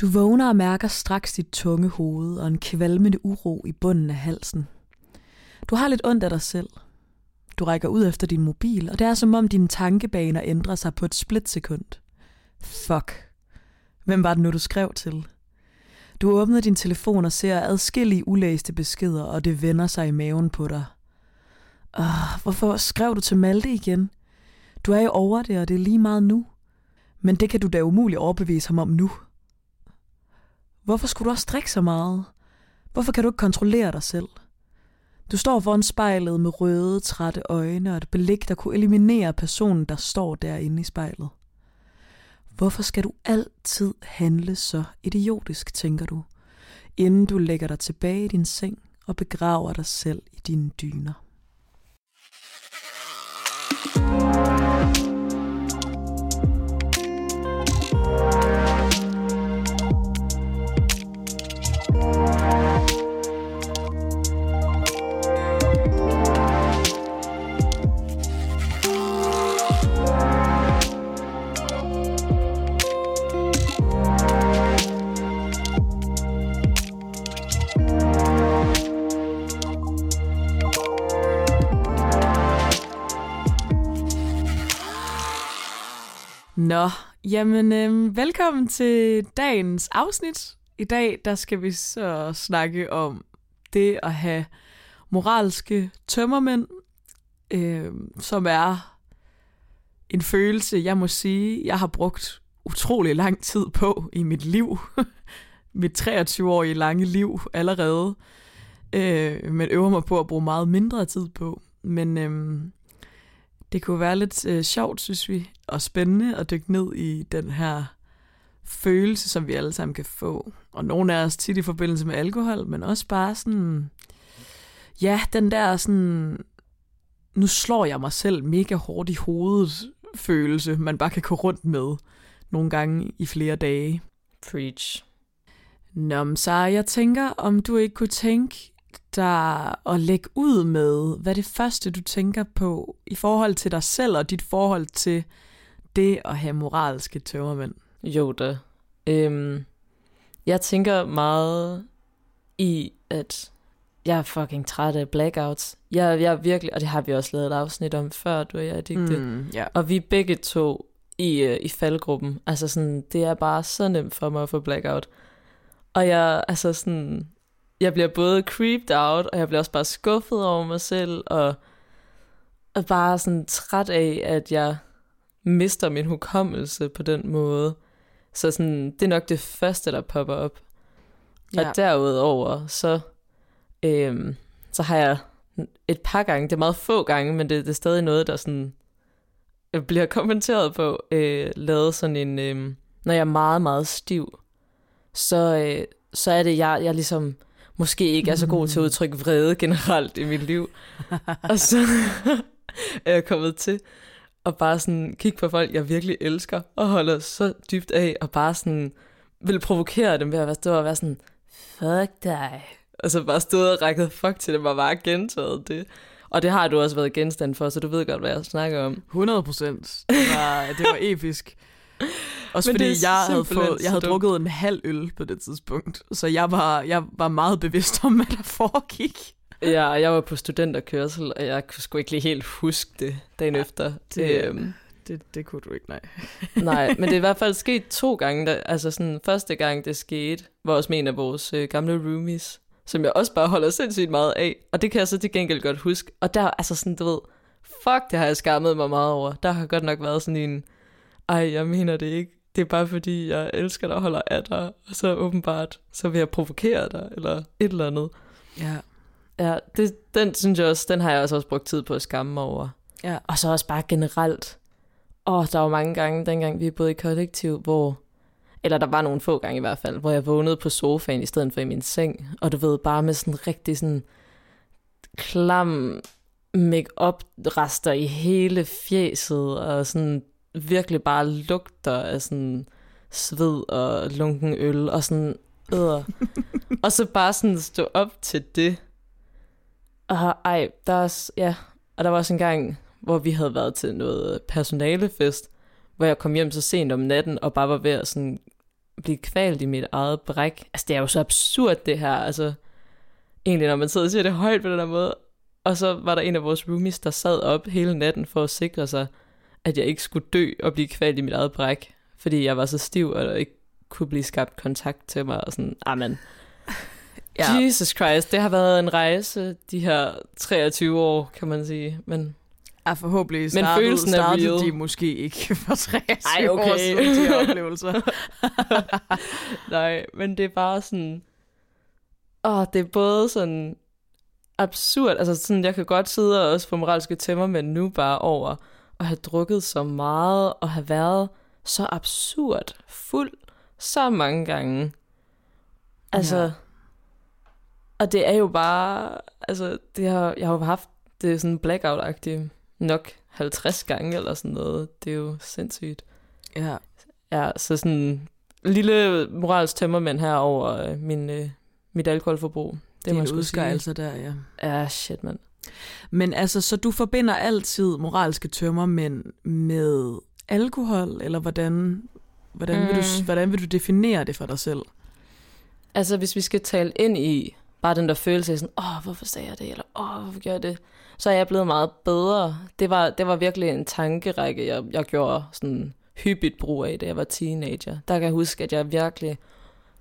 Du vågner og mærker straks dit tunge hoved og en kvalmende uro i bunden af halsen. Du har lidt ondt af dig selv. Du rækker ud efter din mobil, og det er som om dine tankebaner ændrer sig på et splitsekund. Fuck. Hvem var det nu, du skrev til? Du åbner din telefon og ser adskillige ulæste beskeder, og det vender sig i maven på dig. Åh, hvorfor skrev du til Malte igen? Du er jo over det, og det er lige meget nu. Men det kan du da umuligt overbevise ham om nu. Hvorfor skulle du også drikke så meget? Hvorfor kan du ikke kontrollere dig selv? Du står foran spejlet med røde, trætte øjne og et blik, der kunne eliminere personen, der står derinde i spejlet. Hvorfor skal du altid handle så idiotisk, tænker du, inden du lægger dig tilbage i din seng og begraver dig selv i dine dyner? Nå, jamen øh, velkommen til dagens afsnit. I dag der skal vi så snakke om det at have moralske tømmermænd, øh, som er en følelse, jeg må sige, jeg har brugt utrolig lang tid på i mit liv. mit 23-årige lange liv allerede. Øh, men øver mig på at bruge meget mindre tid på. Men øh, det kunne være lidt øh, sjovt, synes vi, og spændende at dykke ned i den her følelse, som vi alle sammen kan få. Og nogle af os tit i forbindelse med alkohol, men også bare sådan, ja, den der sådan, nu slår jeg mig selv mega hårdt i hovedet følelse, man bare kan gå rundt med nogle gange i flere dage. Preach. Nå, så jeg tænker, om du ikke kunne tænke dig at lægge ud med, hvad det første, du tænker på i forhold til dig selv og dit forhold til det at have moralske tømmermænd? Jo da. Øhm, jeg tænker meget i, at jeg er fucking træt af blackouts. Jeg, jeg er virkelig, og det har vi også lavet et afsnit om før, du og jeg, Digte. Mm, ja. Og vi er begge to i, uh, i faldgruppen. Altså sådan, det er bare så nemt for mig at få blackout. Og jeg, altså sådan, jeg bliver både creeped out, og jeg bliver også bare skuffet over mig selv, og, og bare sådan træt af, at jeg mister min hukommelse på den måde. Så sådan, det er nok det første, der popper op. Ja. Og derudover, så, øhm, så har jeg et par gange, det er meget få gange, men det, det er stadig noget, der sådan bliver kommenteret på, øh, lavet sådan en, øh, når jeg er meget, meget stiv, så, øh, så er det, jeg, jeg ligesom måske ikke er så god til at udtrykke vrede generelt i mit liv. og så er jeg kommet til at bare sådan kigge på folk, jeg virkelig elsker, og holder så dybt af, og bare sådan vil provokere dem ved at stå og være sådan, fuck dig. Og så bare stået og rækket fuck til dem, og bare gentaget det. Og det har du også været genstand for, så du ved godt, hvad jeg snakker om. 100 procent. Det var, det var episk. Også Men fordi jeg havde, fået, jeg havde drukket en halv øl på det tidspunkt, så jeg var, jeg var meget bevidst om, hvad der foregik. Ja, jeg var på studenterkørsel, og jeg kunne sgu ikke lige helt huske det dagen ja, efter. Det, øhm, det, det kunne du ikke, nej. nej, men det er i hvert fald sket to gange. Der, altså sådan, første gang det skete, var også med en af vores øh, gamle roomies, som jeg også bare holder sindssygt meget af. Og det kan jeg så til gengæld godt huske. Og der, altså sådan, du ved, fuck, det har jeg skammet mig meget over. Der har godt nok været sådan en, ej, jeg mener det ikke det er bare fordi, jeg elsker dig og holder af dig, og så åbenbart, så vil jeg provokere dig, eller et eller andet. Ja. Ja, det, den synes jeg også, den har jeg også, også brugt tid på at skamme mig over. Ja. Og så også bare generelt. Åh, der var mange gange, dengang vi boede i kollektiv, hvor, eller der var nogle få gange i hvert fald, hvor jeg vågnede på sofaen i stedet for i min seng, og du ved, bare med sådan rigtig sådan klam make-up rester i hele fjeset, og sådan virkelig bare lugter af sådan sved og lunken øl og sådan øh. og så bare sådan stå op til det. Og ej, der er, ja, og der var også en gang, hvor vi havde været til noget personalefest, hvor jeg kom hjem så sent om natten og bare var ved at sådan blive kvalt i mit eget bræk. Altså, det er jo så absurd, det her. Altså, egentlig, når man sidder og siger det højt på den der måde. Og så var der en af vores roomies, der sad op hele natten for at sikre sig, at jeg ikke skulle dø og blive kvalt i mit eget bræk. Fordi jeg var så stiv, og ikke kunne blive skabt kontakt til mig. Og sådan, amen. Ja. Jesus Christ, det har været en rejse, de her 23 år, kan man sige. Men Ja, forhåbentlig startede, Men følelsen startede real. de måske ikke for 23 Ej, okay. år siden, de oplevelser. Nej, men det er bare sådan... Åh, det er både sådan absurd. Altså sådan, jeg kan godt sidde og også få moralske tæmmer, men nu bare over at have drukket så meget og have været så absurd fuld så mange gange. Altså, ja. og det er jo bare, altså, det har, jeg har jo haft det sådan blackout-agtigt nok 50 gange eller sådan noget. Det er jo sindssygt. Ja. Ja, så sådan lille moralsk tømmermænd her over øh, min, øh, mit alkoholforbrug. Det er en udskejelse der, ja. Ja, shit, mand. Men altså, så du forbinder altid moralske tømmermænd med alkohol, eller hvordan, hvordan, mm. vil du, mm. hvordan vil du definere det for dig selv? Altså, hvis vi skal tale ind i bare den der følelse af sådan, åh, hvorfor sagde jeg det, eller åh, hvorfor gjorde jeg det? Så er jeg blevet meget bedre. Det var, det var virkelig en tankerække, jeg, jeg gjorde sådan hyppigt brug af, da jeg var teenager. Der kan jeg huske, at jeg virkelig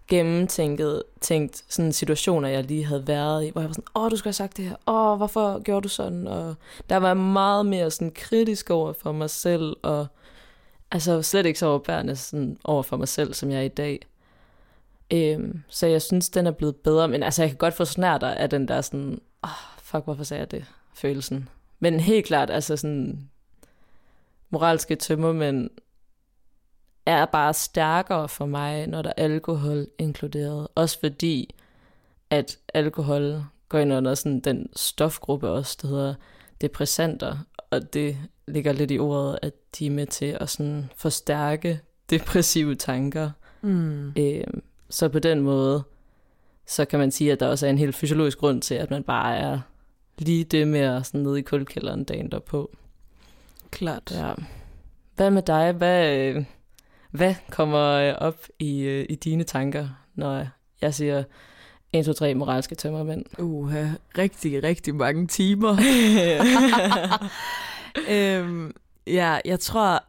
gennemtænket tænkt sådan situationer, jeg lige havde været i, hvor jeg var sådan, åh, du skulle have sagt det her, åh, hvorfor gjorde du sådan? Og der var meget mere sådan kritisk over for mig selv, og altså slet ikke så overbærende sådan over for mig selv, som jeg er i dag. Øhm, så jeg synes, den er blevet bedre, men altså jeg kan godt få snærter af den der sådan, åh, fuck, hvorfor sagde jeg det? Følelsen. Men helt klart, altså sådan, moralske tømmermænd er bare stærkere for mig, når der er alkohol inkluderet. Også fordi, at alkohol går ind under sådan den stofgruppe også, der hedder depressanter, og det ligger lidt i ordet, at de er med til at sådan forstærke depressive tanker. Mm. Øh, så på den måde, så kan man sige, at der også er en helt fysiologisk grund til, at man bare er lige det med sådan nede i kuldkælderen dagen derpå. Klart. Ja. Hvad med dig? Hvad, hvad kommer øh, op i, øh, i dine tanker, når jeg siger 1, 2, 3 moralske tømmermænd? Uha, rigtig, rigtig mange timer. øhm, ja, jeg tror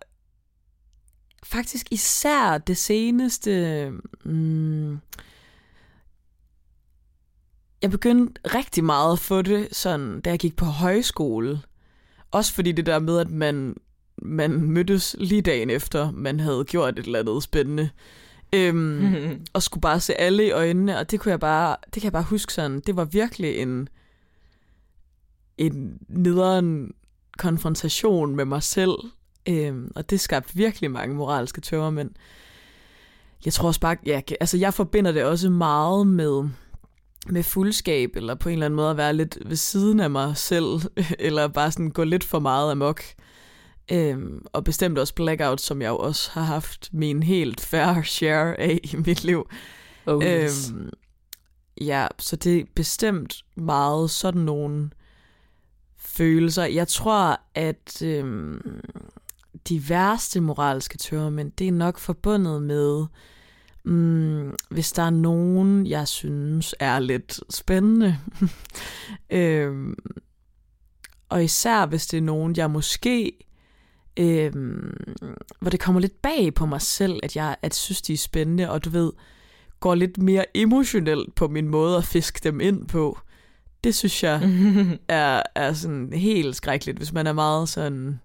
faktisk især det seneste... Mm, jeg begyndte rigtig meget at få det sådan, da jeg gik på højskole. Også fordi det der med, at man man mødtes lige dagen efter, man havde gjort et eller andet spændende. Øhm, og skulle bare se alle i øjnene, og det kunne jeg bare, det kan jeg bare huske sådan, det var virkelig en, en nederen konfrontation med mig selv, øhm, og det skabte virkelig mange moralske tøver, men jeg tror også bare, ja, altså jeg forbinder det også meget med, med fuldskab, eller på en eller anden måde at være lidt ved siden af mig selv, eller bare sådan gå lidt for meget amok. Øhm, og bestemt også blackout, som jeg jo også har haft min helt fair share af i mit liv. Oh, yes. øhm, ja, så det er bestemt meget sådan nogle følelser. Jeg tror, at øhm, de værste moralske tørmænd, det er nok forbundet med, mm, hvis der er nogen, jeg synes er lidt spændende. øhm, og især hvis det er nogen, jeg måske øh, hvor det kommer lidt bag på mig selv, at jeg at synes, de er spændende, og du ved, går lidt mere emotionelt på min måde at fiske dem ind på. Det synes jeg er, er sådan helt skrækkeligt, hvis man er meget sådan...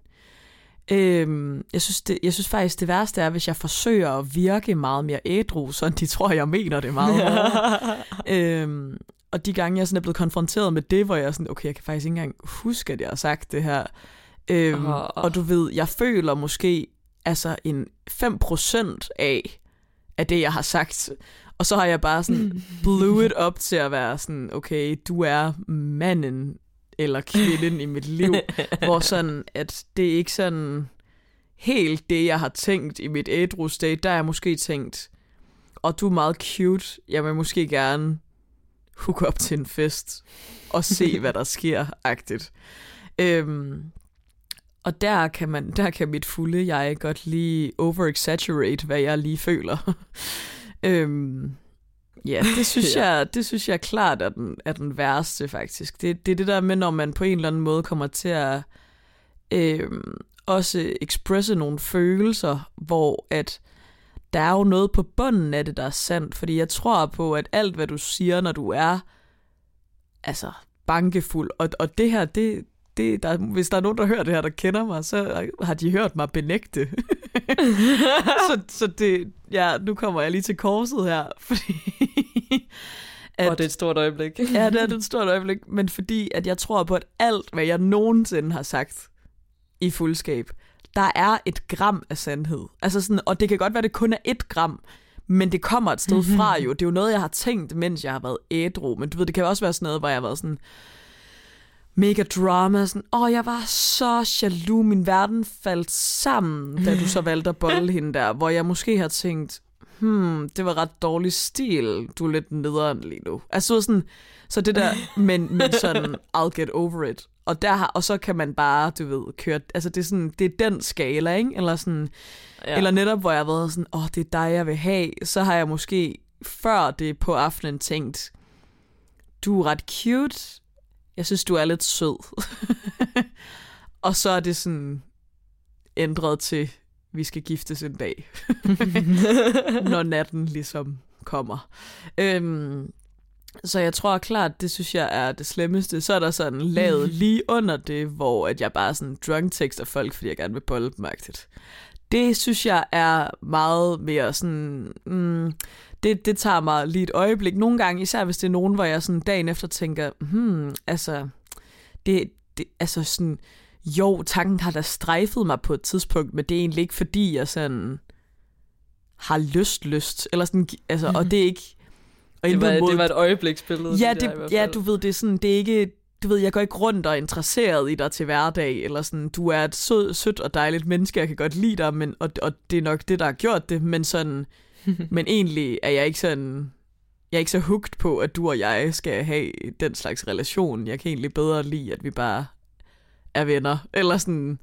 Øhm, jeg, synes det, jeg synes faktisk, det værste er, hvis jeg forsøger at virke meget mere ædru, så de tror, jeg mener det meget. øhm, og de gange, jeg sådan er blevet konfronteret med det, hvor jeg er sådan, okay, jeg kan faktisk ikke engang huske, at jeg har sagt det her. Øhm, oh. Og du ved, jeg føler måske altså en 5% af, af det, jeg har sagt. Og så har jeg bare sådan blew it op til at være sådan, okay, du er manden eller kvinden i mit liv. hvor sådan, at det er ikke sådan helt det, jeg har tænkt i mit ædru state. Der er jeg måske tænkt, og du er meget cute, jeg vil måske gerne hook op til en fest og se, hvad der sker, agtigt. Øhm, og der kan, man, der kan mit fulde jeg godt lige over-exaggerate, hvad jeg lige føler. øhm, ja, det synes, ja. jeg, det synes jeg klart er den, er den værste, faktisk. Det, det er det der med, når man på en eller anden måde kommer til at øhm, også ekspresse nogle følelser, hvor at der er jo noget på bunden af det, der er sandt. Fordi jeg tror på, at alt, hvad du siger, når du er altså bankefuld, og, og det her, det, det, der, hvis der er nogen, der hører det her, der kender mig, så har de hørt mig benægte. så, så det, ja, nu kommer jeg lige til korset her, fordi... at, og det er et stort øjeblik. ja, det er et stort øjeblik, men fordi at jeg tror på, at alt, hvad jeg nogensinde har sagt i fuldskab, der er et gram af sandhed. Altså sådan, og det kan godt være, at det kun er et gram, men det kommer et sted mm-hmm. fra jo. Det er jo noget, jeg har tænkt, mens jeg har været ædru. Men du ved, det kan også være sådan noget, hvor jeg har været sådan mega drama. Sådan, åh, jeg var så jaloux. Min verden faldt sammen, da du så valgte at bolle hende der. Hvor jeg måske har tænkt, hmm, det var ret dårlig stil. Du er lidt nederen lige nu. Altså sådan, så det der, men, men sådan, I'll get over it. Og, der har, og så kan man bare, du ved, køre, altså det er sådan, det er den skala, ikke? Eller sådan, ja. eller netop, hvor jeg har været sådan, åh, oh, det er dig, jeg vil have, så har jeg måske før det på aftenen tænkt, du er ret cute, jeg synes, du er lidt sød. og så er det sådan ændret til, vi skal giftes en dag, når natten ligesom kommer. Øhm, så jeg tror klart, det synes jeg er det slemmeste. Så er der sådan lavet lige under det, hvor at jeg bare sådan drunk tekster folk, fordi jeg gerne vil bolle dem. Det synes jeg er meget mere sådan... Mm, det, det tager mig lige et øjeblik. Nogle gange, især hvis det er nogen, hvor jeg sådan dagen efter tænker, hmm, altså, det, det, altså sådan, jo, tanken har da strejfet mig på et tidspunkt, men det er egentlig ikke, fordi jeg sådan har lyst, lyst, eller sådan, altså, og det er ikke, og det, var, måde, det var et øjebliksbillede. Ja, det, det ja, du ved, det er sådan, det er ikke, du ved, jeg går ikke rundt og er interesseret i dig til hverdag, eller sådan, du er et sød, sødt og dejligt menneske, jeg kan godt lide dig, men, og, og det er nok det, der har gjort det, men sådan, men egentlig er jeg ikke sådan, jeg er ikke så hugt på, at du og jeg skal have den slags relation. Jeg kan egentlig bedre lide, at vi bare er venner, eller sådan,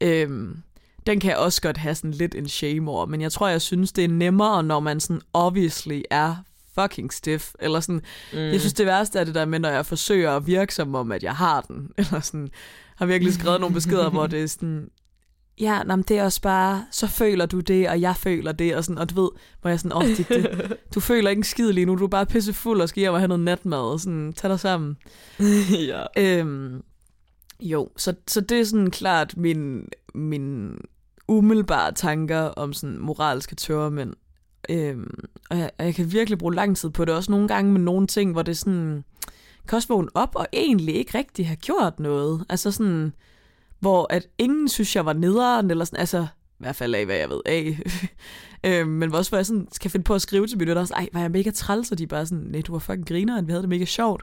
øhm, den kan jeg også godt have sådan lidt en shame over, men jeg tror, jeg synes, det er nemmere, når man sådan obviously er fucking stiff, eller sådan, mm. jeg synes det værste er det der med, når jeg forsøger at virke som om, at jeg har den, eller sådan, har virkelig skrevet nogle beskeder, hvor det er sådan, ja, nej, det er også bare, så føler du det, og jeg føler det, og sådan, og du ved, hvor jeg sådan, oh, det, det, du føler ikke en skid lige nu, du er bare pissefuld og skal hjem og have noget natmad, og sådan, tag dig sammen. ja. Øhm, jo, så, så det er sådan klart min, min umiddelbare tanker om sådan moralske tørremænd. Øhm, og, jeg, og jeg kan virkelig bruge lang tid på det, også nogle gange med nogle ting, hvor det sådan, kan også vågne op og egentlig ikke rigtig have gjort noget. Altså sådan, hvor at ingen synes, jeg var nederen, eller sådan, altså, i hvert fald af, hvad jeg ved af. øhm, men også hvor jeg sådan, skal finde på at skrive til og sådan, ej, var jeg mega træls, og de bare sådan, nej, du var fucking griner, vi havde det mega sjovt.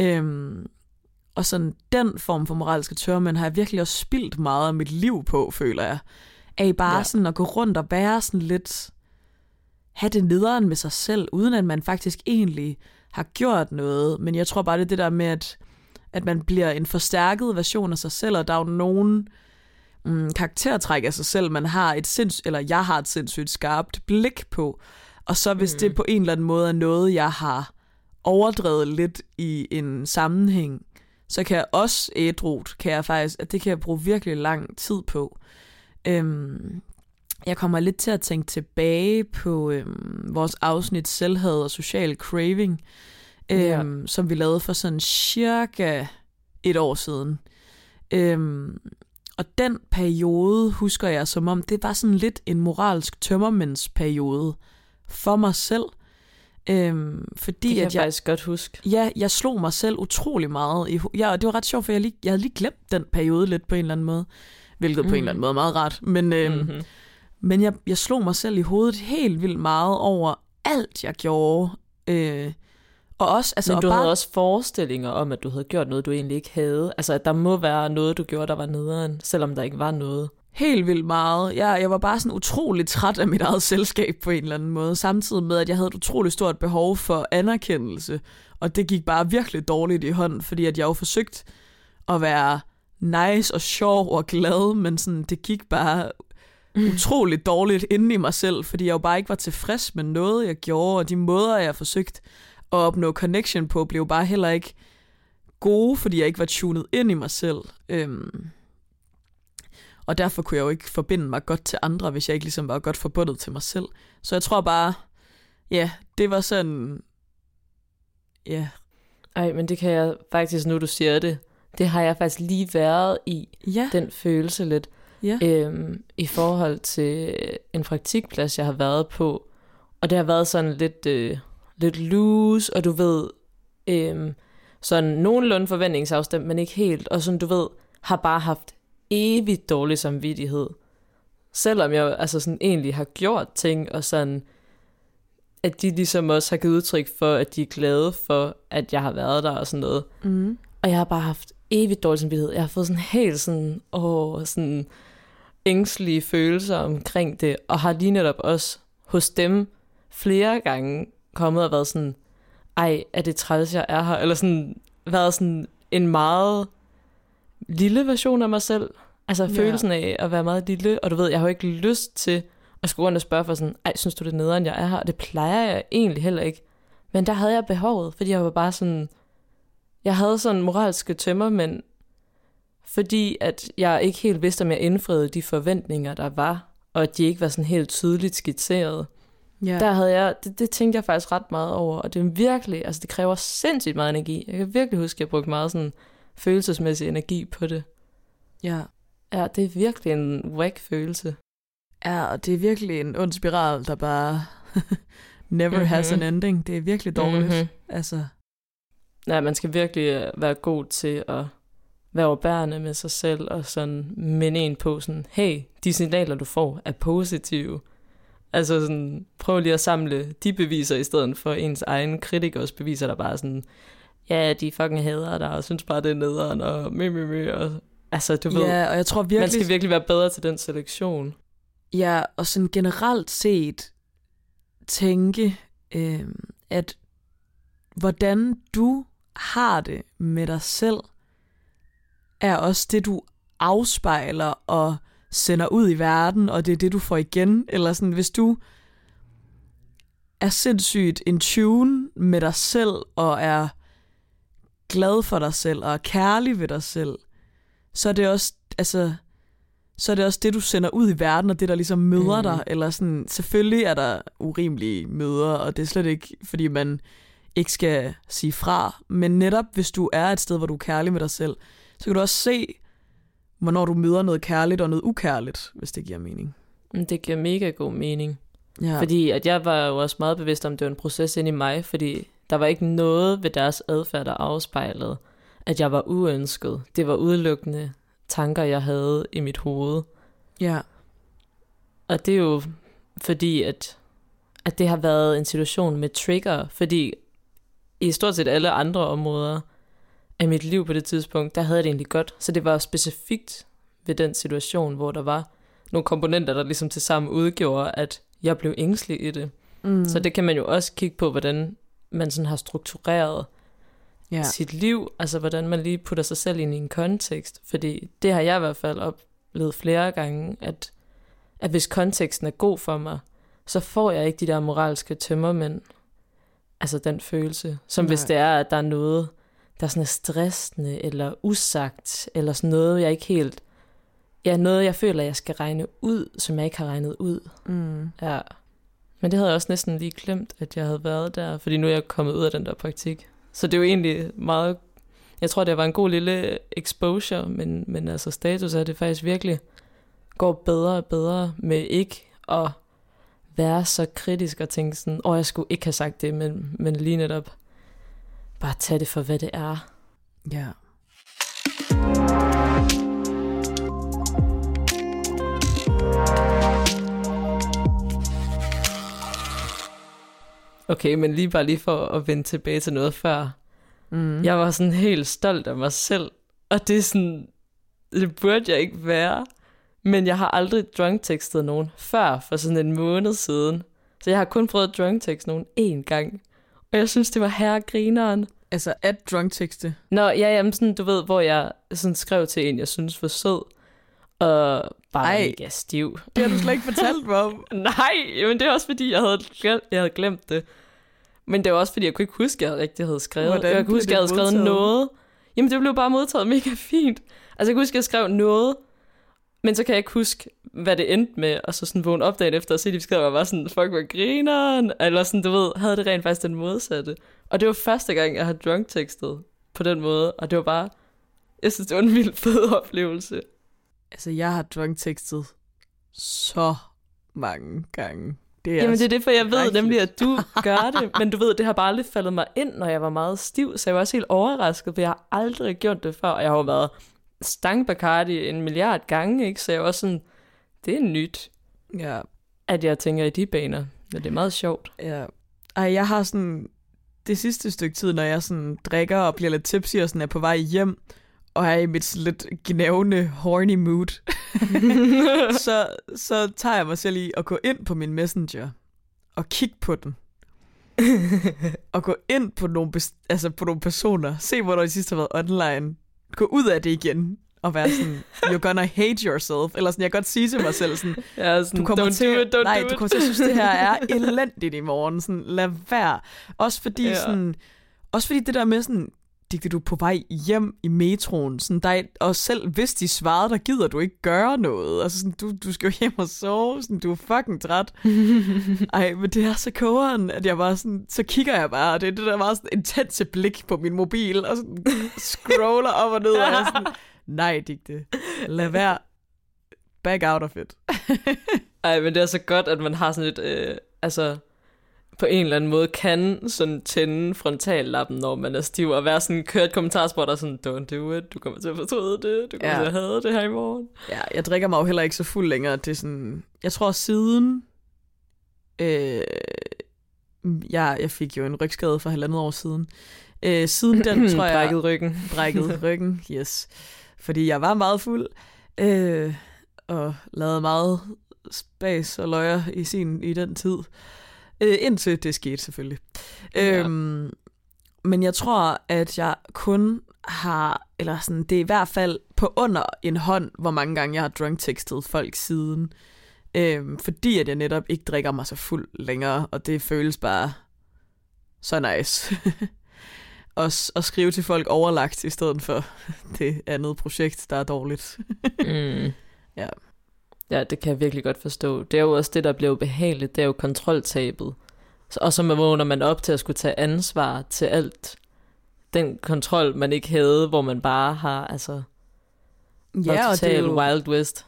Øhm, og sådan den form for moralske tørmænd har jeg virkelig også spildt meget af mit liv på, føler jeg. Af bare ja. sådan at gå rundt og være sådan lidt have det nederen med sig selv, uden at man faktisk egentlig har gjort noget. Men jeg tror bare, det er det der med, at, at man bliver en forstærket version af sig selv, og der er jo nogen mm, karaktertræk af sig selv, man har et sinds eller jeg har et sindssygt skarpt blik på. Og så hvis mm. det på en eller anden måde er noget, jeg har overdrevet lidt i en sammenhæng, så kan jeg også ædrut, kan jeg faktisk, at det kan jeg bruge virkelig lang tid på. Øhm, jeg kommer lidt til at tænke tilbage på øhm, vores afsnit Selvhed og Social Craving, øhm, ja. som vi lavede for sådan cirka et år siden. Øhm, og den periode husker jeg som om, det var sådan lidt en moralsk tømmermændsperiode for mig selv. Øhm, fordi det kan at jeg, jeg faktisk godt huske. Ja, jeg slog mig selv utrolig meget. I, ja, og det var ret sjovt, for jeg, lige, jeg havde lige glemt den periode lidt på en eller anden måde. Hvilket mm. på en eller anden måde er meget ret. Men, øhm, mm-hmm. Men jeg, jeg slog mig selv i hovedet helt vildt meget over alt, jeg gjorde. Øh, og også, altså, Men du og bare... havde også forestillinger om, at du havde gjort noget, du egentlig ikke havde. Altså, at der må være noget, du gjorde, der var nederen, selvom der ikke var noget. Helt vildt meget. Jeg, jeg var bare sådan utrolig træt af mit eget selskab på en eller anden måde, samtidig med, at jeg havde et utroligt stort behov for anerkendelse, og det gik bare virkelig dårligt i hånden, fordi at jeg jo forsøgt at være nice og sjov og glad, men sådan, det gik bare utroligt dårligt inde i mig selv, fordi jeg jo bare ikke var tilfreds med noget, jeg gjorde, og de måder, jeg forsøgt at opnå connection på, blev bare heller ikke gode, fordi jeg ikke var tunet ind i mig selv. Øhm, og derfor kunne jeg jo ikke forbinde mig godt til andre, hvis jeg ikke ligesom var godt forbundet til mig selv. Så jeg tror bare, ja, det var sådan, ja. Ej, men det kan jeg faktisk, nu du siger det, det har jeg faktisk lige været i, ja. den følelse lidt. Ja. Øhm, I forhold til en praktikplads, jeg har været på. Og det har været sådan lidt, øh, lidt loose, og du ved, øh, sådan nogenlunde forventningsafstemt, men ikke helt. Og sådan, du ved, har bare haft evigt dårlig samvittighed. Selvom jeg altså sådan egentlig har gjort ting, og sådan, at de ligesom også har givet udtryk for, at de er glade for, at jeg har været der og sådan noget. Mm. Og jeg har bare haft evigt dårlig samvittighed. Jeg har fået sådan helt sådan, åh, sådan ængstlige følelser omkring det, og har lige netop også hos dem flere gange kommet og været sådan, ej, er det træls, jeg er her? Eller sådan, været sådan en meget lille version af mig selv. Altså Ja. følelsen af at være meget lille, og du ved, jeg har jo ikke lyst til at skulle rundt og spørge for sådan, ej, synes du det er nederen, jeg er her? Og det plejer jeg egentlig heller ikke. Men der havde jeg behovet, fordi jeg var bare sådan, jeg havde sådan moralske tømmer, men fordi at jeg ikke helt vidste, om jeg indfriede de forventninger, der var, og at de ikke var sådan helt tydeligt skitseret. Ja. Der havde jeg, det, det tænkte jeg faktisk ret meget over, og det er virkelig, altså det kræver sindssygt meget energi. Jeg kan virkelig huske, at jeg brugte meget sådan følelsesmæssig energi på det. ja. Ja, det er virkelig en whack følelse. Ja, og det er virkelig en ond spiral, der bare never mm-hmm. has an Mhm. ending. Det er virkelig dårligt. Mhm. Mm-hmm. Altså, Ja, man skal virkelig øh, være god til at være overbærende med sig selv, og sådan minde en på sådan, hey, de signaler, du får, er positive. Altså sådan, prøv lige at samle de beviser, i stedet for ens egen kritikers beviser, der bare sådan, ja, de fucking hader dig, og synes bare, det er nederen, og mø, mø, mø, og altså, du ved, ja, og jeg tror virkelig... man skal virkelig være bedre til den selektion. Ja, og sådan generelt set tænke, øh, at hvordan du har det med dig selv, er også det, du afspejler og sender ud i verden, og det er det, du får igen. Eller sådan, hvis du er sindssygt in tune med dig selv, og er glad for dig selv, og er kærlig ved dig selv, så er det også, altså, så er det også det, du sender ud i verden, og det, der ligesom møder Mm. dig. Eller sådan, selvfølgelig er der urimelige møder, og det er slet ikke, fordi man ikke skal sige fra. Men netop hvis du er et sted, hvor du er kærlig med dig selv, så kan du også se, hvornår du møder noget kærligt og noget ukærligt, hvis det giver mening. Men Det giver mega god mening. Ja. Fordi at jeg var jo også meget bevidst om, at det var en proces inde i mig, fordi der var ikke noget ved deres adfærd, der afspejlede, at jeg var uønsket. Det var udelukkende tanker, jeg havde i mit hoved. ja. Og det er jo fordi, at, at det har været en situation med trigger, fordi i stort set alle andre områder af mit liv på det tidspunkt, der havde jeg det egentlig godt. Så det var specifikt ved den situation, hvor der var nogle komponenter, der ligesom til sammen udgjorde, at jeg blev ængstelig i det. Mm. Så det kan man jo også kigge på, hvordan man sådan har struktureret ja. sit liv, altså hvordan man lige putter sig selv ind i en kontekst, fordi det har jeg i hvert fald oplevet flere gange, at, at hvis konteksten er god for mig, så får jeg ikke de der moralske tømmermænd, altså den følelse, som Nej. hvis det er, at der er noget, der sådan er stressende, eller usagt, eller sådan noget, jeg ikke helt, ja, noget jeg føler, jeg skal regne ud, som jeg ikke har regnet ud. Mm. Ja. Men det havde jeg også næsten lige glemt, at jeg havde været der, fordi nu er jeg kommet ud af den der praktik. Så det er jo egentlig meget... Jeg tror, det var en god lille exposure, men, men altså status er, at det faktisk virkelig går bedre og bedre med ikke at være så kritisk og tænke sådan, åh, jeg skulle ikke have sagt det, men, men lige netop bare tage det for, hvad det er. Ja. Okay, men lige bare lige for at vende tilbage til noget før. Mm. Jeg var sådan helt stolt af mig selv. Og det er sådan, det burde jeg ikke være. Men jeg har aldrig drunk-tekstet nogen før for sådan en måned siden. Så jeg har kun prøvet at drunk-tekste nogen én gang. Og jeg synes, det var herregrineren. Altså at drunk tekste. Nå, ja, jamen sådan, du ved, hvor jeg sådan skrev til en, jeg synes var sød, og bare Ej. mega stiv. Det har du slet ikke fortalt mig om. Nej, men det er også fordi, jeg havde glemt, jeg havde glemt det. Men det var også fordi, jeg kunne ikke huske, at jeg rigtig havde skrevet. Hvordan jeg kunne huske, at jeg havde skrevet modtaget? noget. Jamen, det blev bare modtaget mega fint. Altså, jeg kunne huske, at jeg skrev noget, men så kan jeg ikke huske, hvad det endte med, og så sådan vågne op dagen efter og se de beskeder, og var sådan, fuck, hvor grineren, eller sådan, du ved, havde det rent faktisk den modsatte. Og det var første gang, jeg har drunk tekstet på den måde, og det var bare, jeg synes, det var en vild fed oplevelse. Altså, jeg har drunk tekstet så mange gange. Det er Jamen det er det, for jeg ved skrækkeligt. nemlig, at du gør det, men du ved, det har bare aldrig faldet mig ind, når jeg var meget stiv, så jeg var også helt overrasket, for jeg har aldrig gjort det før, og jeg har jo været stang Bacardi en milliard gange, ikke? så jeg var sådan, det er nyt, Ja, at jeg tænker i de baner, men det er meget sjovt. ja. Ej, jeg har sådan... Det sidste stykke tid, når jeg sådan drikker og bliver lidt tipsy og sådan er på vej hjem, og er i mit lidt gnævende, horny mood, så, så tager jeg mig selv i at gå ind på min messenger og kigge på den. og gå ind på nogle, altså på nogle personer. Se, hvor der sidst har været online. Gå ud af det igen. Og være sådan, you're gonna hate yourself. Eller sådan, jeg kan godt sige til mig selv sådan, Jeg er sådan, du kommer til, it, nej, du kommer til at synes, det her er elendigt i morgen. Sådan, lad være. Også fordi, Ja. ja. sådan, også fordi det der med sådan, Digte, du på vej hjem i metroen, sådan dig, og selv hvis de svarede, der gider du ikke gøre noget. Altså sådan, du, du skal jo hjem og sove, sådan, du er fucking træt. Ej, men det er så kogeren, at jeg bare sådan, så kigger jeg bare, og det er det der meget sådan intense blik på min mobil, og sådan scroller op og ned, og jeg sådan, nej, Digte, lad være, back out of it. Ej, men det er så godt, at man har sådan et, øh, altså på en eller anden måde kan sådan tænde frontallappen, når man er stiv, og være sådan, køre et kommentarspor, der sådan, don't do it, du kommer til at fortryde det, du kommer Ja. til at have det her i morgen. Ja, jeg drikker mig jo heller ikke så fuld længere. Det er sådan, jeg tror siden, øh, jeg, jeg fik jo en rygskade for halvandet år siden. Øh, siden den, tror jeg, Brækket ryggen. brækket ryggen, yes. Fordi jeg var meget fuld, øh, og lavede meget spas og løjer i, sin, i den tid. Øh, indtil det skete selvfølgelig. Ja. Øhm, men jeg tror, at jeg kun har, eller sådan, det er i hvert fald på under en hånd, hvor mange gange jeg har drunk-tekstet folk siden. Øhm, fordi at jeg netop ikke drikker mig så fuld længere, og det føles bare så nice. og, og skrive til folk overlagt, i stedet for det andet projekt, der er dårligt. mm. Ja. Ja, det kan jeg virkelig godt forstå. Det er jo også det, der bliver ubehageligt, det er jo kontroltabet. Og så vågner man op til at skulle tage ansvar til alt. Den kontrol, man ikke havde, hvor man bare har, altså, Ja, og det, er jo, Wild West.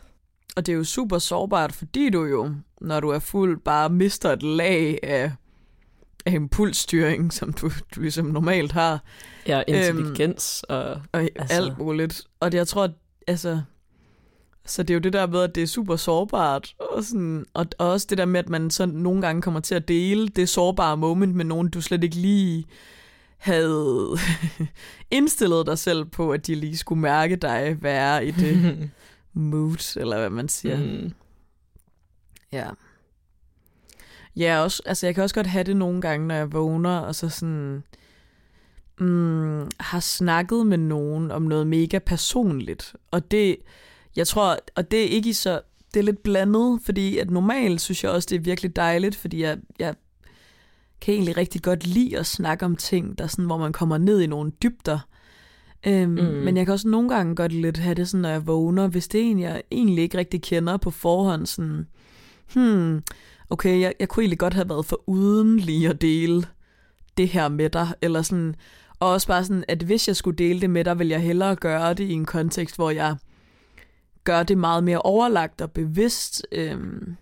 og det er jo super sårbart, fordi du jo, når du er fuld, bare mister et lag af, af impulsstyring, som du, du ligesom normalt har. Ja, intelligens og... Og Altså. altså. alt muligt. Og det, jeg tror, at, altså... Så det er jo det der med, at det er super sårbart. Og, sådan, og, og også det der med, at man så nogle gange kommer til at dele det sårbare moment med nogen, du slet ikke lige havde indstillet dig selv på, at de lige skulle mærke dig være i det mood, eller hvad man siger. Mm. Ja. Ja, også, altså jeg kan også godt have det nogle gange, når jeg vågner, og så sådan mm, har snakket med nogen om noget mega personligt. Og det, jeg tror, og det er ikke så, det er lidt blandet, fordi at normalt synes jeg også, det er virkelig dejligt, fordi jeg, jeg kan egentlig rigtig godt lide at snakke om ting, der er sådan, hvor man kommer ned i nogle dybder. Øhm, Mm. Men jeg kan også nogle gange godt lidt have det sådan, når jeg vågner, hvis det er en, jeg egentlig ikke rigtig kender på forhånd, sådan, hmm, okay, jeg, jeg kunne egentlig godt have været for uden lige at dele det her med dig, eller sådan, og også bare sådan, at hvis jeg skulle dele det med dig, vil jeg hellere gøre det i en kontekst, hvor jeg gør det meget mere overlagt og bevidst, øhm,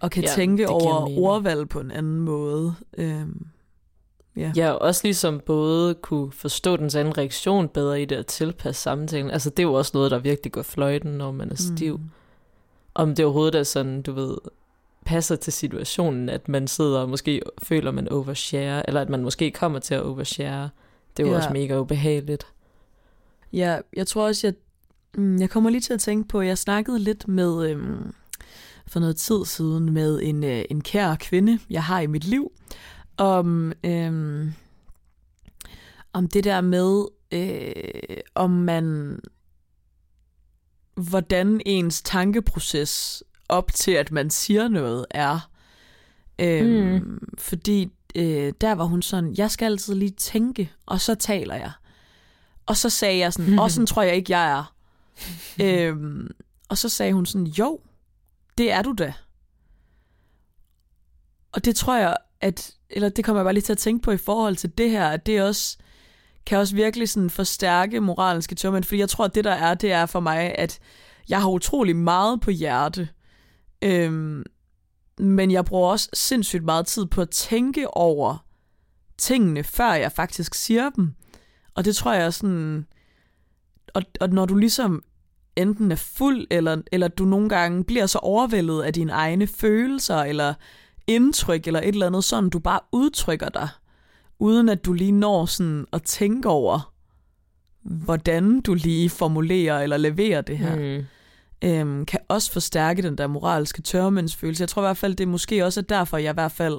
og kan Ja, tænke over ordvalg på en anden måde. Øhm, ja. Ja, og også ligesom både kunne forstå dens anden reaktion bedre i det og tilpasse samtalen. Altså det er jo også noget, der virkelig går fløjten, når man er stiv. Mm. Om det overhovedet er sådan, du ved, passer til situationen, at man sidder og måske føler, man overshare, eller at man måske kommer til at overshare. Det er jo Ja. også mega ubehageligt. Ja, jeg tror også, jeg, jeg kommer lige til at tænke på, jeg snakkede lidt med, øhm, for noget tid siden, med en, øh, en kær kvinde, jeg har i mit liv, om, øhm, om det der med, øh, om man, hvordan ens tankeproces op til, at man siger noget, er. Øh, mm. Fordi øh, der var hun sådan, jeg skal altid lige tænke, og så taler jeg. Og så sagde jeg sådan, og sådan tror jeg ikke, jeg er. Mm-hmm. øhm, og så sagde hun sådan, jo, det er du da. Og det tror jeg, at, eller det kommer jeg bare lige til at tænke på i forhold til det her, at det også kan også virkelig sådan forstærke moralske tømmermænd, fordi jeg tror, at det der er, det er for mig, at jeg har utrolig meget på hjerte, øhm, men jeg bruger også sindssygt meget tid på at tænke over tingene, før jeg faktisk siger dem. Og det tror jeg sådan... Og, og når du ligesom enten er fuld, eller, eller du nogle gange bliver så overvældet af dine egne følelser, eller indtryk, eller et eller andet sådan, du bare udtrykker dig, uden at du lige når sådan at tænke over, hvordan du lige formulerer eller leverer det her, mm. øhm, kan også forstærke den der moralske tørmændsfølelse. Jeg tror i hvert fald, det er måske også derfor, jeg i hvert fald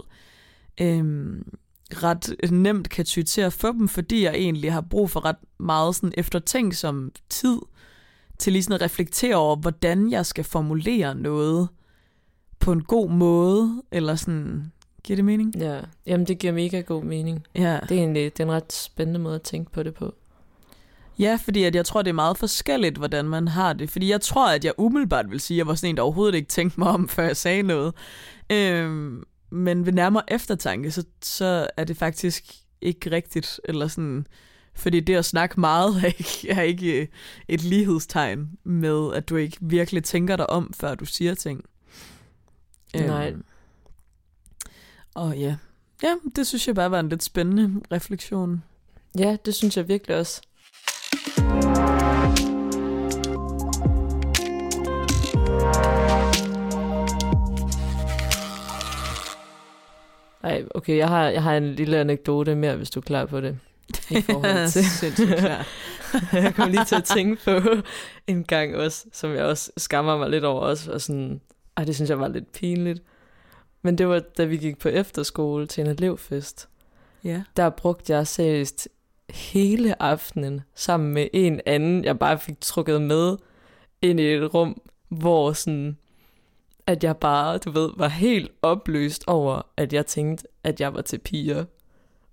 øhm, ret nemt kan ty til at få dem, fordi jeg egentlig har brug for ret meget sådan eftertænksom tid til lige sådan at reflektere over, hvordan jeg skal formulere noget på en god måde, eller sådan, giver det mening? Ja, jamen det giver mega god mening. Ja. Det er egentlig det er en ret spændende måde at tænke på det på. Ja, fordi at jeg tror, det er meget forskelligt, hvordan man har det. Fordi jeg tror, at jeg umiddelbart vil sige, at jeg var sådan en, der overhovedet ikke tænkte mig om, før jeg sagde noget. Øhm, men ved nærmere eftertanke, så, så er det faktisk ikke rigtigt, eller sådan, fordi det at snakke meget er ikke, er ikke et lighedstegn med, at du ikke virkelig tænker dig om, før du siger ting. Nej. Øhm, og ja. ja, det synes jeg bare var en lidt spændende refleksion. Ja, det synes jeg virkelig også. Ej, okay, jeg har, jeg har en lille anekdote mere, hvis du er klar på det. I forhold til. Sindssygt klar. jeg kom lige til at tænke på en gang også, som jeg også skammer mig lidt over også, og sådan, ej, det synes jeg var lidt pinligt. Men det var, da vi gik på efterskole til en elevfest. Ja. Der brugte jeg seriøst hele aftenen sammen med en anden, jeg bare fik trukket med ind i et rum, hvor sådan, at jeg bare, du ved, var helt opløst over, at jeg tænkte, at jeg var til piger.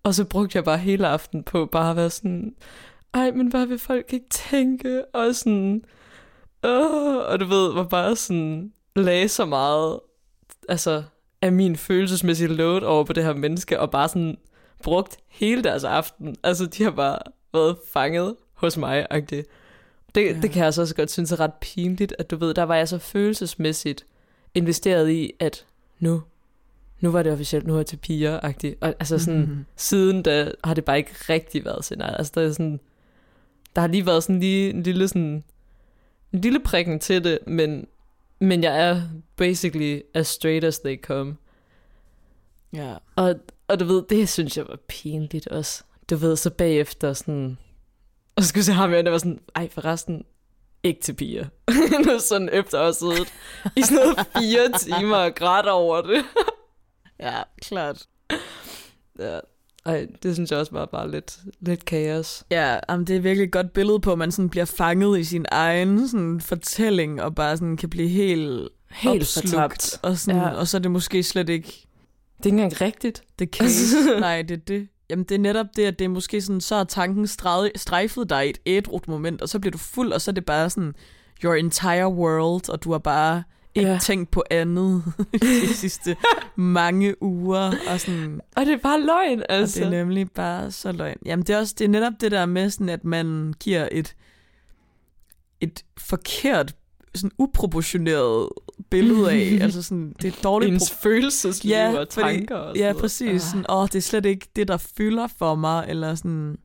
Og så brugte jeg bare hele aftenen på bare at være sådan, ej, men hvad vil folk ikke tænke? Og sådan, åh, og du ved, var bare sådan, lagde så meget, altså, af min følelsesmæssige load over på det her menneske, og bare sådan brugt hele deres aften. Altså, de har bare været fanget hos mig, -agtigt. Det, ja. det kan jeg så også godt synes er ret pinligt, at du ved, der var jeg så følelsesmæssigt investeret i, at nu, nu var det officielt, nu er jeg til piger -agtigt. Og altså sådan, mm-hmm. siden da har det bare ikke rigtig været scenarie. Altså, der er sådan, der har lige været sådan lige en lille sådan, en lille prikken til det, men, men jeg er basically as straight as they come. Ja. Og, og du ved, det synes jeg var pinligt også. Du ved, så bagefter sådan... Og så skulle se ham, og der var sådan, ej forresten, ikke til piger. nu sådan efter at have siddet i sådan noget fire timer og grædt over det. Ja, klart. Ja, ej, det synes jeg også var bare lidt, lidt kaos. Ja, jamen, det er virkelig et godt billede på, at man sådan bliver fanget i sin egen sådan, fortælling, og bare sådan kan blive helt, Helt opslugt. Og, sådan, Ja. og så er det måske slet ikke Det er ikke engang rigtigt. det case. Nej, det er det. Jamen, det er netop det, at det er måske sådan, så er tanken strejfet dig i et ædrut moment, og så bliver du fuld, og så er det bare sådan, your entire world, og du har bare ikke Ja. tænkt på andet de sidste mange uger, og sådan, Og det er bare løgn, altså. altså. og det er nemlig bare så løgn. Jamen, det er også det er netop det der med, sådan, at man giver et, et forkert, sådan uproportioneret billede af, altså sådan, det er dårligt Ens følelsesliv Ja, og fordi- tanker og sådan Ja, præcis. Ah. Sådan, åh, det er slet ikke det, der fylder for mig, eller sådan...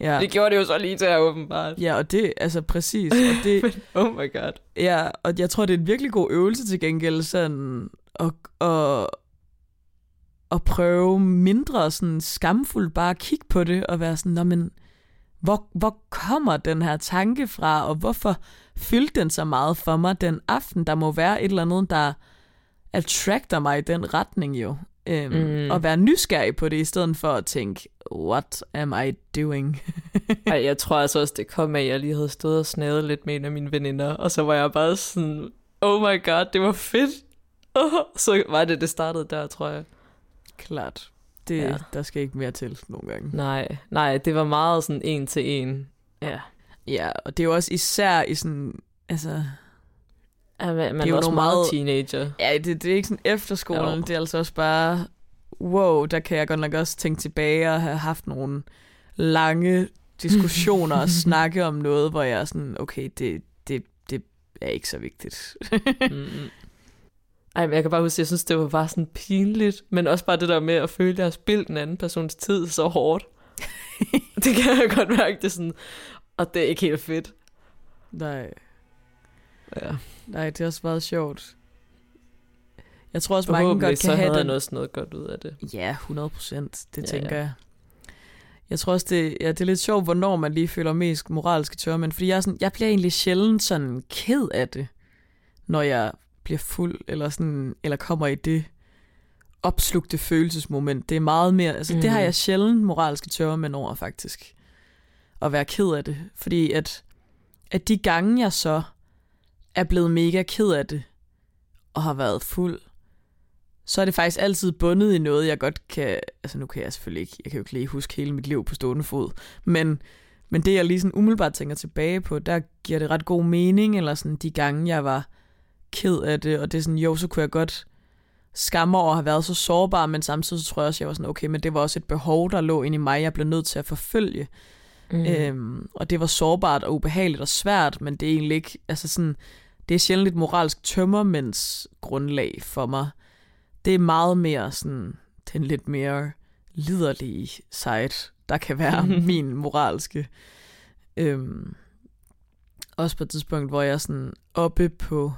Ja, Det gjorde det jo så lige der, åbenbart. ja og det, altså præcis. Og, det, Oh my god. ja, og jeg tror, det er en virkelig god øvelse til gengæld, sådan at, at, at prøve mindre sådan skamfuldt bare at kigge på det, og være sådan, Nå, men hvor, hvor kommer den her tanke fra, og hvorfor fyldte den så meget for mig den aften? Der må være et eller andet, der attracter mig i den retning jo. Øhm, mm. Og være nysgerrig på det, i stedet for at tænke, what am I doing? Ej, jeg tror altså også, det kom af, at jeg lige havde stået og snadet lidt med en af mine veninder, og så var jeg bare sådan, oh my god, det var fedt. Oh, så var det, det startede der, tror jeg. Klart. Det, ja. Der skal ikke mere til nogle gange. Nej, nej, det var meget sådan en til en. Ja. Ja, og det er jo også især i sådan, altså... Ja, man, man det er, jo også meget teenager. Ja, det, det er ikke sådan efterskolen, jo. det er altså også bare, wow, der kan jeg godt nok også tænke tilbage og have haft nogle lange diskussioner og snakke om noget, hvor jeg er sådan, okay, det, det, det er ikke så vigtigt. mm. Ej, men jeg kan bare huske, jeg synes, det var bare sådan pinligt, men også bare det der med at føle, at jeg har spildt en anden persons tid så hårdt. det kan jeg godt mærke, det sådan, og det er ikke helt fedt. Nej. Ja. Nej, det har også været sjovt. Jeg tror også, mange godt kan så have den... også noget godt ud af det. Ja, 100 procent. Det ja, tænker ja. jeg. Jeg tror også, det, ja, det er lidt sjovt, hvornår man lige føler mest moralske tørmænd. Fordi jeg, er sådan, jeg bliver egentlig sjældent sådan ked af det, når jeg bliver fuld, eller, sådan, eller kommer i det opslugte følelsesmoment. Det er meget mere, altså mm. det har mhm. jeg sjældent moralske tørmænd over, faktisk. At være ked af det. Fordi at, at de gange, jeg så er blevet mega ked af det, og har været fuld, så er det faktisk altid bundet i noget, jeg godt kan... Altså nu kan jeg selvfølgelig ikke... Jeg kan jo ikke lige huske hele mit liv på stående fod. Men, men det, jeg lige sådan umiddelbart tænker tilbage på, der giver det ret god mening, eller sådan de gange, jeg var ked af det, og det er sådan, jo, så kunne jeg godt skamme over at have været så sårbar, men samtidig så tror jeg også, jeg var sådan, okay, men det var også et behov, der lå inde i mig, jeg blev nødt til at forfølge. Mm. Øhm, og det var sårbart og ubehageligt og svært, men det er egentlig ikke, altså sådan, det er sjældent et moralsk tømmermænds grundlag for mig. Det er meget mere sådan, den lidt mere liderlige side, der kan være min moralske. Øhm, også på et tidspunkt, hvor jeg er sådan oppe på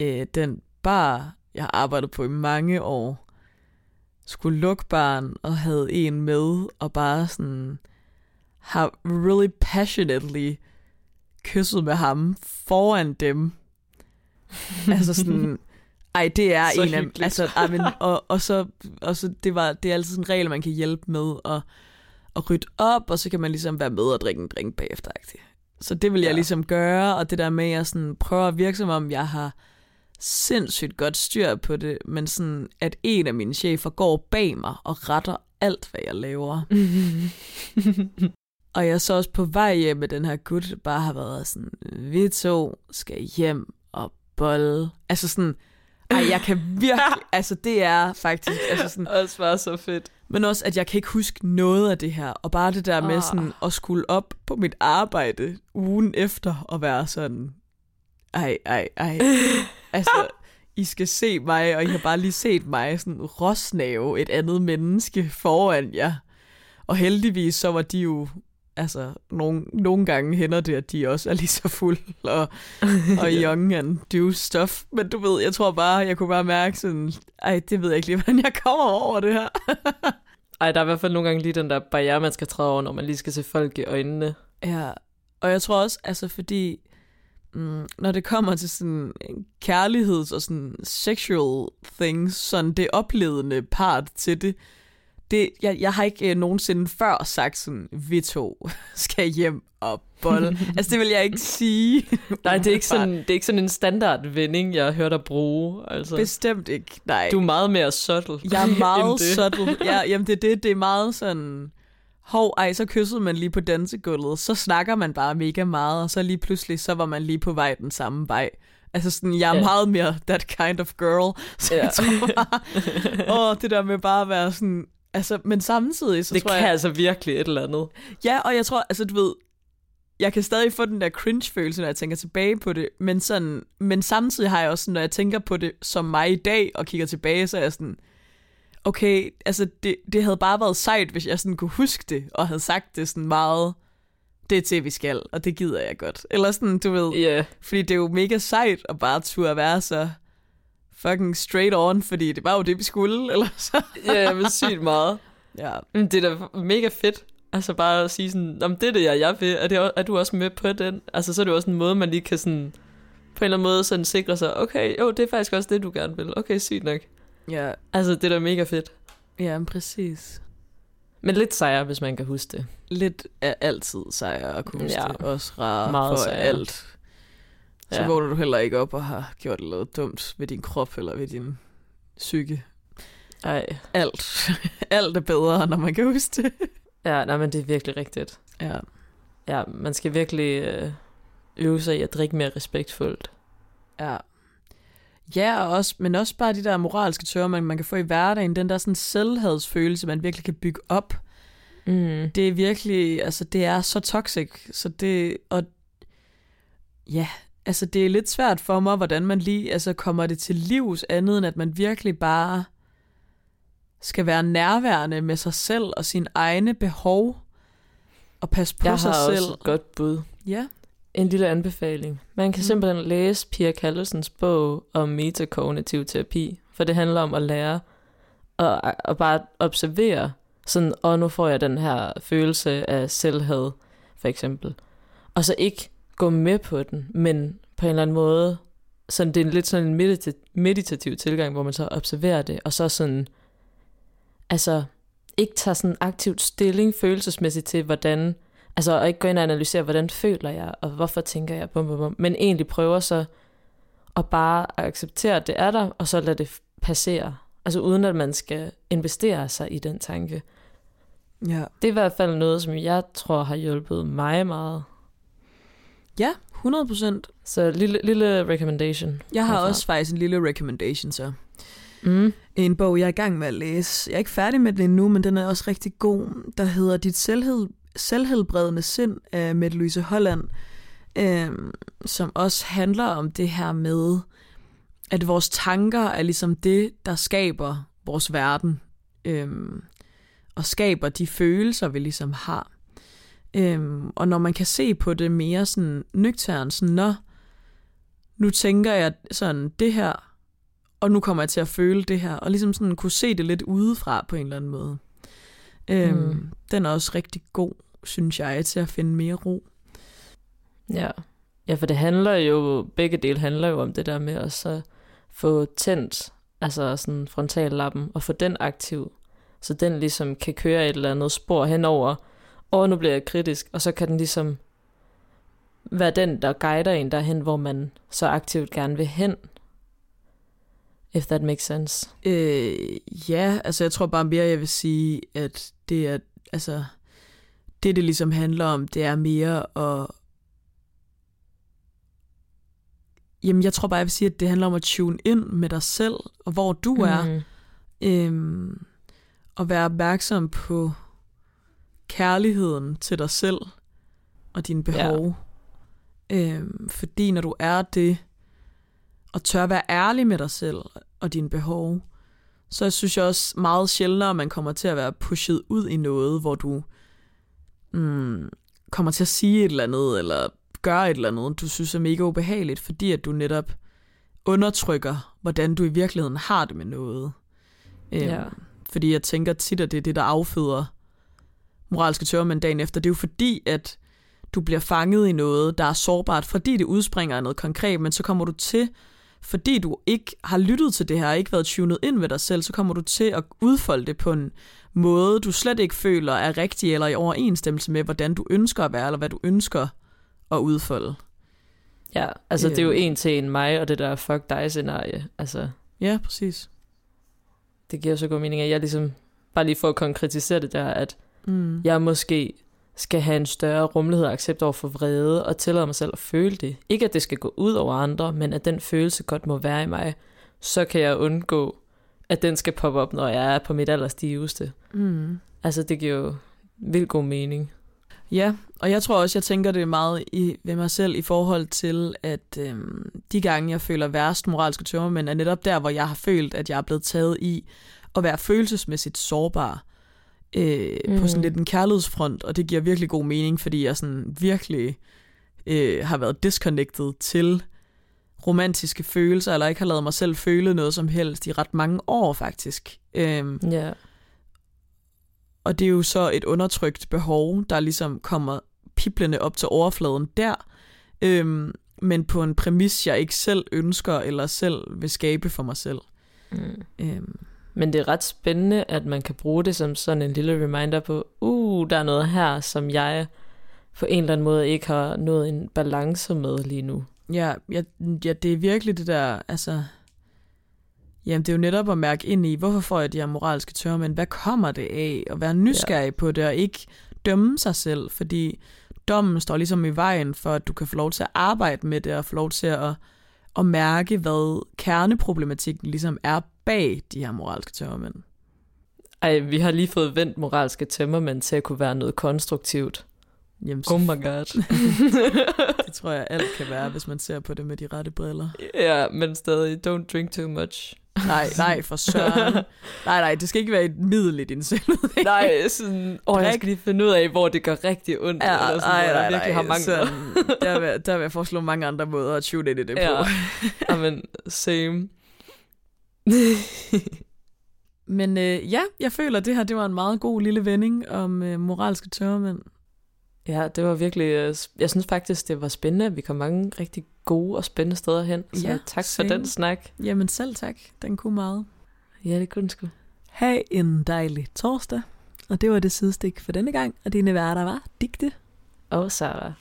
øh, den bar, jeg har arbejdet på i mange år, skulle lukke barn og havde en med, og bare sådan har really passionately kysset med ham foran dem. altså sådan, ej, det er så en af altså, ej, men, og, og, så, og så, det, var, det er altid sådan en regel, man kan hjælpe med at, at rydde op, og så kan man ligesom være med og drikke en drink bagefter. Så det vil jeg ja. ligesom gøre, og det der med, at jeg sådan prøver at virke som om, jeg har sindssygt godt styr på det, men sådan, at en af mine chefer går bag mig og retter alt, hvad jeg laver. og jeg så også på vej hjem med den her gut, bare har været sådan, vi to skal hjem og bolle. Altså sådan, ej, jeg kan virkelig, altså det er faktisk, altså sådan. Også var så fedt. Men også, at jeg kan ikke huske noget af det her, og bare det der med sådan at skulle op på mit arbejde ugen efter og være sådan, ej, ej, ej. Altså, I skal se mig, og I har bare lige set mig sådan rosnave et andet menneske foran jer. Og heldigvis så var de jo, altså, nogle, nogle gange hænder det, at de også er lige så fuld og, og young and do stuff. Men du ved, jeg tror bare, jeg kunne bare mærke sådan, ej, det ved jeg ikke lige, hvordan jeg kommer over det her. ej, der er i hvert fald nogle gange lige den der barriere, man skal træde over, når man lige skal se folk i øjnene. Ja, og jeg tror også, altså fordi mm, når det kommer til sådan kærligheds- og sådan sexual things, sådan det opledende part til det, det jeg, jeg har ikke øh, nogensinde før sagt sådan, vi to skal hjem og bolle. altså det vil jeg ikke sige. nej, det er ikke sådan, det er ikke sådan en standard vending, jeg har hørt dig bruge. Altså. Bestemt ikke, nej. Du er meget mere subtle. Jeg er meget subtle. Ja, jamen det er det, det er meget sådan hov, ej, så kyssede man lige på dansegulvet, så snakker man bare mega meget, og så lige pludselig, så var man lige på vej den samme vej. Altså sådan, jeg er yeah. meget mere that kind of girl, så yeah. jeg tror bare, åh, det der med bare at være sådan, altså, men samtidig, så det tror jeg... Det kan altså virkelig et eller andet. Ja, og jeg tror, altså du ved, jeg kan stadig få den der cringe-følelse, når jeg tænker tilbage på det, men, sådan, men samtidig har jeg også, når jeg tænker på det som mig i dag, og kigger tilbage, så er jeg sådan, okay, altså det, det havde bare været sejt, hvis jeg sådan kunne huske det, og havde sagt det sådan meget, det er til, vi skal, og det gider jeg godt. Eller sådan, du ved, yeah. fordi det er jo mega sejt at bare turde være så fucking straight on, fordi det var jo det, vi skulle, eller så. ja, men sygt meget. Ja. Men det er da mega fedt, altså bare at sige sådan, om det er det, jeg, jeg vil, er, det, er du også med på den? Altså så er det også en måde, man lige kan sådan, på en eller anden måde sådan sikre sig, okay, jo, det er faktisk også det, du gerne vil. Okay, sygt nok. Ja, Altså, det er da mega fedt. ja præcis. Men lidt sejere, hvis man kan huske det. Lidt er altid sejr at kunne huske Ja. det. Også rar Meget for sejr. alt. Så Ja. vågner du heller ikke op og har gjort noget dumt ved din krop eller ved din psyke. Ej. Alt. alt er bedre, når man kan huske det. Ja, nej, men det er virkelig rigtigt. Ja. Ja, man skal virkelig øh, øve sig i at drikke mere respektfuldt. Ja. Ja, og også, men også bare de der moralske tørre, man, man kan få i hverdagen. Den der sådan selvhadsfølelse, man virkelig kan bygge op. Mm. Det er virkelig, altså det er så toxic. Så det, og ja, altså det er lidt svært for mig, hvordan man lige altså kommer det til livs andet, end at man virkelig bare skal være nærværende med sig selv og sine egne behov og passe på Jeg sig har selv. også et godt bud. Ja. En lille anbefaling. Man kan Mm. simpelthen læse Pia Kallesens bog om metakognitiv terapi, for det handler om at lære at, at bare observere, sådan, og nu får jeg den her følelse af selvhed, for eksempel. Og så ikke gå med på den, men på en eller anden måde, sådan, det er lidt sådan en medita- meditativ tilgang, hvor man så observerer det, og så sådan, altså, ikke tager sådan aktivt stilling følelsesmæssigt til, hvordan Altså, og ikke gå ind og analysere, hvordan føler jeg, og hvorfor tænker jeg, bum, bum, bum, men egentlig prøver så at bare acceptere, at det er der, og så lade det passere. Altså uden at man skal investere sig i den tanke. Ja. Det er i hvert fald noget, som jeg tror har hjulpet mig meget. Ja, 100 procent. Så lille, lille recommendation. Jeg har herfra. også faktisk en lille recommendation så. Mm. En bog, jeg er i gang med at læse. Jeg er ikke færdig med den endnu, men den er også rigtig god. Der hedder Dit selvhed, selvhelbredende sind af Mette Louise Holland, øhm, som også handler om det her med, at vores tanker er ligesom det, der skaber vores verden, øhm, og skaber de følelser, vi ligesom har. Øhm, og når man kan se på det mere sådan nøgternt, sådan, nå, nu tænker jeg sådan det her, og nu kommer jeg til at føle det her, og ligesom sådan kunne se det lidt udefra på en eller anden måde. Øhm, Mm. Den er også rigtig god, synes jeg, til at finde mere ro. Ja. ja, for det handler jo, begge dele handler jo om det der med at så få tændt, altså sådan frontallappen, og få den aktiv, så den ligesom kan køre et eller andet spor henover, og nu bliver jeg kritisk, og så kan den ligesom være den, der guider en derhen, hvor man så aktivt gerne vil hen. If that makes sense. Øh, ja, altså jeg tror bare mere, jeg vil sige, at det er, altså, det det ligesom handler om, det er mere at, jamen jeg tror bare, jeg vil sige, at det handler om at tune ind med dig selv, og hvor du er, Mm. øhm, og være opmærksom på kærligheden til dig selv og dine behov. Ja. Øhm, fordi når du er det, og tør være ærlig med dig selv og dine behov, så synes jeg også meget sjældnere, at man kommer til at være pushet ud i noget, hvor du mm, kommer til at sige et eller andet, eller gøre et eller andet, du synes er mega ubehageligt, fordi at du netop undertrykker, hvordan du i virkeligheden har det med noget. Øhm, Ja. Fordi jeg tænker tit, at det er det, der afføder moralske tørmænd dagen efter. Det er jo fordi, at du bliver fanget i noget, der er sårbart, fordi det udspringer af noget konkret, men så kommer du til, fordi du ikke har lyttet til det her, og ikke været tunet ind ved dig selv, så kommer du til at udfolde det på en måde, du slet ikke føler er rigtig eller i overensstemmelse med, hvordan du ønsker at være, eller hvad du ønsker at udfolde. Ja, altså det er jo Øhm. en til en mig, og det der fuck dig scenarie. Altså, Ja, præcis. det giver så god mening, at jeg ligesom, bare lige for at konkretisere det der, at Mm. jeg måske skal have en større rummelighed og accept over for vrede, og tillade mig selv at føle det. Ikke at det skal gå ud over andre, men at den følelse godt må være i mig. Så kan jeg undgå, at den skal poppe op, når jeg er på mit allerstiveste. Mm. Altså, det giver jo vildt god mening. Ja, og jeg tror også, jeg tænker det meget i, ved mig selv i forhold til, at øhm, de gange, jeg føler værst moralske tømmermænd, er netop der, hvor jeg har følt, at jeg er blevet taget i at være følelsesmæssigt sårbar øh, mm. på sådan lidt en kærlighedsfront, og det giver virkelig god mening, fordi jeg sådan virkelig øh, har været disconnected til romantiske følelser, eller ikke har lavet mig selv føle noget som helst i ret mange år faktisk. Øhm, Ja. og det er jo så et undertrykt behov, der ligesom kommer piblende op til overfladen der, øhm, men på en præmis, jeg ikke selv ønsker eller selv vil skabe for mig selv. Mm. Øhm, Men det er ret spændende, at man kan bruge det som sådan en lille reminder på, uh, der er noget her, som jeg på en eller anden måde ikke har nået en balance med lige nu. ja, ja, ja, det er virkelig det der, altså... Jamen, det er jo netop at mærke ind i, hvorfor får jeg de her moralske tørmænd? Hvad kommer det af? Og være nysgerrig ja. på det, og ikke dømme sig selv, fordi dommen står ligesom i vejen for, at du kan få lov til at arbejde med det, og få lov til at, at mærke, hvad kerneproblematikken ligesom er bag de her moralske tømmermænd. Ej, vi har lige fået vendt moralske tømmermænd til at kunne være noget konstruktivt. Jamen, Oh my god. det tror jeg alt kan være, hvis man ser på det med de rette briller. ja, men stadig, don't drink too much. Nej, nej, for søren. Nej, nej, det skal ikke være et middel i din selvudvikling. Nej, sådan, åh, jeg skal lige finde ud af, hvor det gør rigtig ondt, Ja, eller sådan, nej, nej, jeg virkelig nej, har mange. sådan, der, vil, der vil jeg foreslå mange andre måder at shoot ind i det på. Ja, Amen, same. Men øh, ja, jeg føler, at det her det var en meget god lille vending om øh, moralske tørmænd. Ja, det var virkelig, øh, jeg synes faktisk, det var spændende, vi kom mange rigtig gode og spændende steder hen. Så Ja, tak same. for den snak. Jamen selv tak, den kunne meget. Ja, det kunne den sgu. Ha' en dejlig torsdag. Og det var det sidestik for denne gang, og dine værter var Digte Og Sarah.